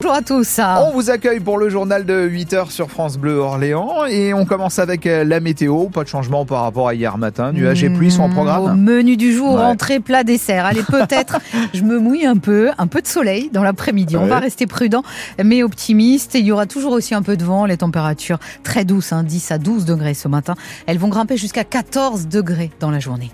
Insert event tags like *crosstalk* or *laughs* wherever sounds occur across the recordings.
Bonjour à tous. On vous accueille pour le journal de 8h sur France Bleu Orléans et on commence avec euh, la météo. Pas de changement par rapport à hier matin. Nuages et pluie sont en Au programme. menu du jour, Ouais. entrée, plat, dessert. Allez, peut-être, *laughs* je me mouille un peu, un peu de soleil dans l'après-midi. On va rester prudent, mais optimiste. Il y aura toujours aussi un peu de vent. Les températures très douces, hein, 10 à 12 degrés ce matin. Elles vont grimper jusqu'à 14 degrés dans la journée.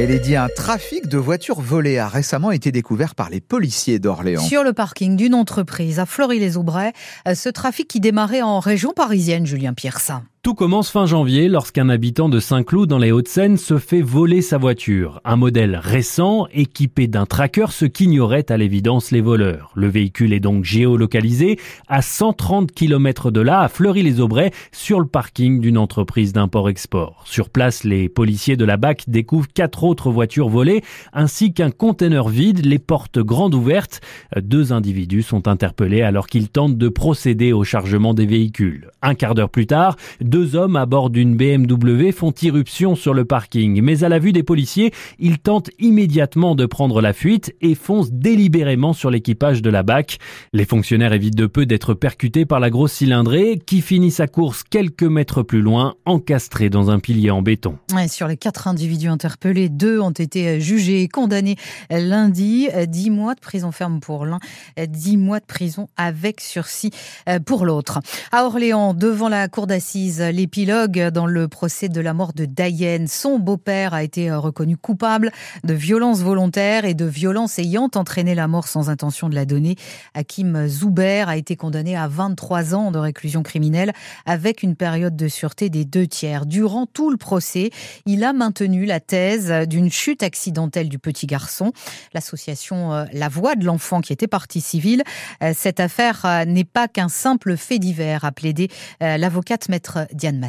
Et les dit un trafic de voitures volées a récemment été découvert par les policiers d'Orléans. Sur le parking d'une entreprise à Fleury-les-Aubrais, euh, ce trafic qui démarrait en région parisienne, Julien Pierce. Tout commence fin janvier lorsqu'un habitant de Saint-Cloud dans les Hauts-de-Seine se fait voler sa voiture. Un modèle récent équipé d'un tracker, ce qu'ignoraient à l'évidence les voleurs. Le véhicule est donc géolocalisé à 130 km de là, à Fleury-les-Aubrais, sur le parking d'une entreprise d'import-export. Sur place, les policiers de la BAC découvrent quatre autres voitures volées ainsi qu'un conteneur vide, les portes grandes ouvertes. Deux individus sont interpellés alors qu'ils tentent de procéder au chargement des véhicules. Un quart d'heure plus tard, deux hommes à bord d'une BMW font irruption sur le parking, mais à la vue des policiers, ils tentent immédiatement de prendre la fuite et foncent délibérément sur l'équipage de la BAC. Les fonctionnaires évitent de peu d'être percutés par la grosse cylindrée qui finit sa course quelques mètres plus loin, encastrée dans un pilier en béton. Sur les quatre individus interpellés, deux ont été jugés et condamnés lundi. Dix mois de prison ferme pour l'un, dix mois de prison avec sursis euh, pour l'autre. À Orléans, devant la cour d'assises, l'épilogue dans le procès de la mort de Diane. Son beau-père a été euh, reconnu coupable de violences volontaires et de violences ayant entraîné la mort sans intention de la donner. Hakim Zuber a été condamné à 23 ans de réclusion criminelle avec une période de sûreté des deux tiers. Durant tout le procès, il a maintenu la thèse d'une chute accidentelle du petit garçon. L'association euh, La Voix de l'enfant qui était partie civile, euh, cette affaire n'est pas qu'un simple fait divers, a plaidé l'avocate maître Diane.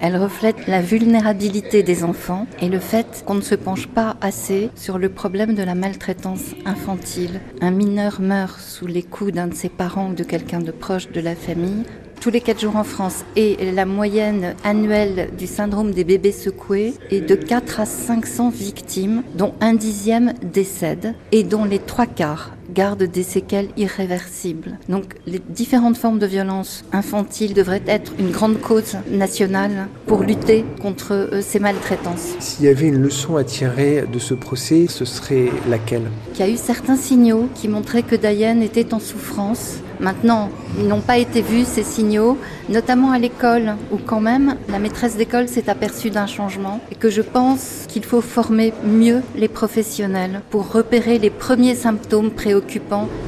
Elle reflète la vulnérabilité des enfants et le fait qu'on ne se penche pas assez sur le problème de la maltraitance infantile. Un mineur meurt sous les coups d'un de ses parents ou de quelqu'un de proche de la famille tous les 4 jours en France et la moyenne annuelle du syndrome des bébés secoués est de 4 à 500 victimes dont un dixième décède et dont les trois quarts gardent des séquelles irréversibles. Donc les différentes formes de violence infantile devraient être une grande cause nationale pour lutter contre euh, ces maltraitances. S'il y avait une leçon à tirer de ce procès, ce serait laquelle? Il y a eu certains signaux qui montraient que Diane était en souffrance. Maintenant, ils n'ont pas été vus ces signaux, notamment à l'école, où quand même la maîtresse d'école s'est aperçue d'un changement et que je pense qu'il faut former mieux les professionnels pour repérer les premiers symptômes préoccupants,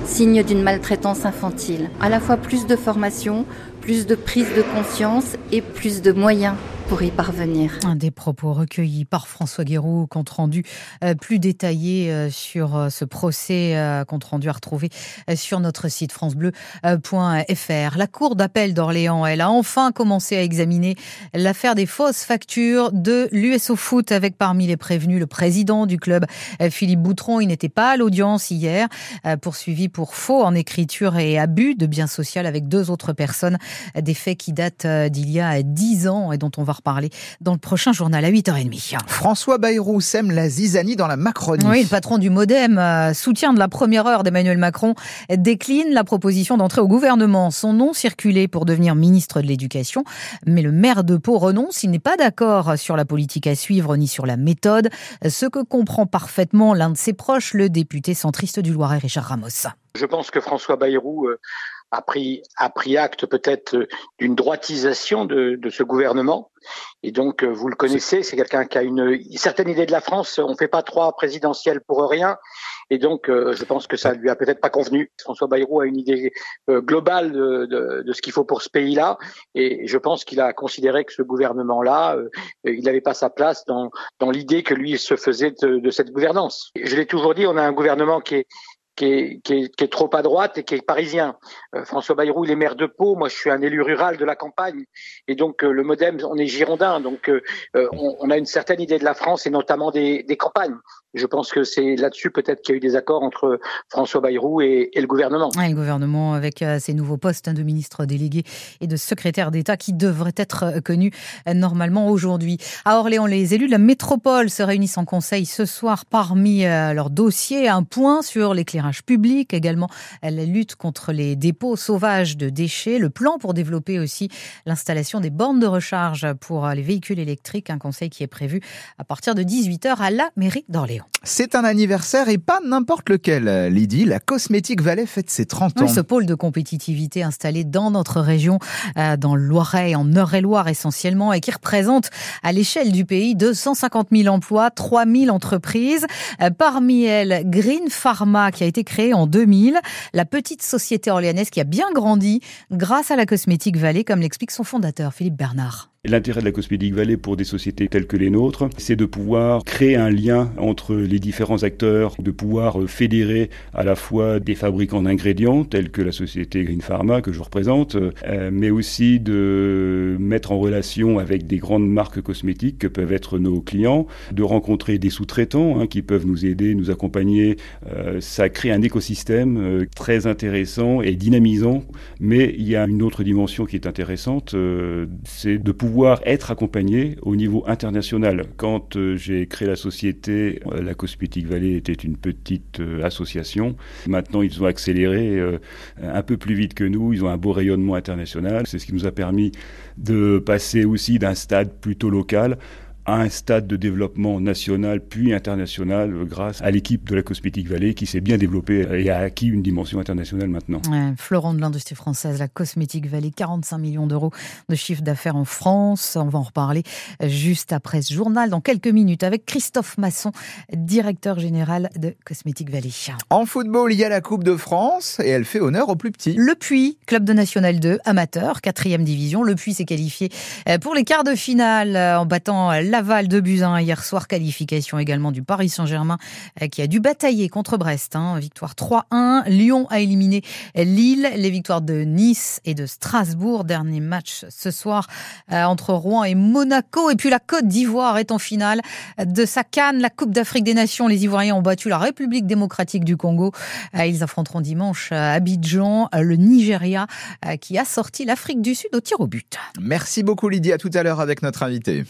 signes d'une maltraitance infantile. À la fois plus de formation, plus de prise de conscience et plus de moyens pour y parvenir. Un des propos recueillis par François Guéraud, compte rendu euh, plus détaillé euh, sur euh, ce procès, compte rendu à retrouver sur notre site francebleu.fr. La Cour d'appel d'Orléans, elle a enfin commencé à examiner l'affaire des fausses factures de l'USO Foot avec parmi les prévenus le président du club, Philippe Boutron. Il n'était pas à l'audience hier, poursuivi pour faux en écriture et abus de biens sociaux avec deux autres personnes, des faits qui datent d'il y a dix ans et dont on va reparler dans le prochain journal à 8h30. François Bayrou sème la zizanie dans la Macronie. Oui, le patron du Modem, euh, soutien de la première heure d'Emmanuel Macron, décline la proposition d'entrer au gouvernement. Son nom circulait pour devenir ministre de l'Éducation, mais le maire de Pau renonce. Il n'est pas d'accord sur la politique à suivre ni sur la méthode, ce que comprend parfaitement l'un de ses proches, le député centriste du Loiret, Richard Ramos. Je pense que François Bayrou euh, a pris, a pris acte peut-être euh, d'une droitisation de, de ce gouvernement. Et donc, euh, vous le connaissez, c'est quelqu'un qui a une certaine idée de la France. On fait pas trois présidentielles pour rien. Et donc, euh, je pense que ça lui a peut-être pas convenu. François Bayrou a une idée euh, globale de, de, de ce qu'il faut pour ce pays-là. Et je pense qu'il a considéré que ce gouvernement-là, euh, il n'avait pas sa place dans, dans l'idée que lui se faisait de, de cette gouvernance. Je l'ai toujours dit, on a un gouvernement qui est qui est, trop à droite et qui est parisien. Euh, François Bayrou, il est maire de Pau. Moi, je suis un élu rural de la campagne. Et donc, euh, le MoDem, on est girondin. Donc, euh, on, a une certaine idée de la France et notamment des, campagnes. Je pense que c'est là-dessus peut-être qu'il y a eu des accords entre François Bayrou et, le gouvernement. Le gouvernement avec ses nouveaux postes hein, de ministre délégué et de secrétaire d'État qui devraient être connus normalement aujourd'hui. À Orléans, les élus de la métropole se réunissent en conseil ce soir parmi leurs dossiers. Un point sur l'éclairage l'éclairage public, également la lutte contre les dépôts sauvages de déchets, le plan pour développer aussi l'installation des bornes de recharge pour les véhicules électriques, un conseil qui est prévu à partir de 18h à la mairie d'Orléans. C'est un anniversaire et pas n'importe lequel. Lydie, la Cosmétique Vallée fête ses 30 ans. Oui, ce pôle de compétitivité installé dans notre région, euh, dans le Loiret, en Eure-et-Loire essentiellement, et qui représente à l'échelle du pays 250 000 emplois, 3 000 entreprises. Euh, parmi elles, Green Pharma, qui a été créée en 2000, la petite société orléanaise qui a bien grandi grâce à la Cosmétique Vallée, comme l'explique son fondateur, Philippe Bernard. L'intérêt de la Cosmétique Vallée pour des sociétés telles que les nôtres, c'est de pouvoir créer un lien entre les différents acteurs, de pouvoir fédérer à la fois des fabricants d'ingrédients tels que la société Green Pharma que je représente, euh, mais aussi de mettre en relation avec des grandes marques cosmétiques que peuvent être nos clients, de rencontrer des sous-traitants hein, qui peuvent nous aider, nous accompagner. Euh, ça crée un écosystème euh, très intéressant et dynamisant, mais il y a une autre dimension qui est intéressante, c'est de pouvoir être accompagné au niveau international. Quand euh, j'ai créé la société, euh, la Cosmétique Vallée était une petite euh, association. Maintenant, ils ont accéléré un peu plus vite que nous. Ils ont un beau rayonnement international. C'est ce qui nous a permis de passer aussi d'un stade plutôt local à un stade de développement national puis international grâce à l'équipe de la Cosmétique Vallée qui s'est bien développée et a acquis une dimension internationale maintenant. Florent de l'industrie française, la Cosmétique Vallée, 45 millions d'euros de chiffre d'affaires en France. On va en reparler juste après ce journal dans quelques minutes avec Christophe Masson, directeur général de Cosmétique Vallée. En football, il y a la Coupe de France et elle fait honneur aux plus petits. Le Puy, club de National 2, amateur, quatrième division. Le Puy s'est qualifié pour les quarts de finale en battant la Laval de Buzyn hier soir. Qualification également du Paris Saint-Germain euh, qui a dû batailler contre Brest. Hein. Victoire 3-1. Lyon a éliminé Lille. Les victoires de Nice et de Strasbourg. Dernier match ce soir euh, entre Rouen et Monaco. Et puis la Côte d'Ivoire est en finale de sa canne, la Coupe d'Afrique des Nations. Les Ivoiriens ont battu la République démocratique du Congo. Euh, ils affronteront dimanche Abidjan le Nigeria qui a sorti l'Afrique du Sud au tir au but. Merci beaucoup Lydie. À tout à l'heure avec notre invité.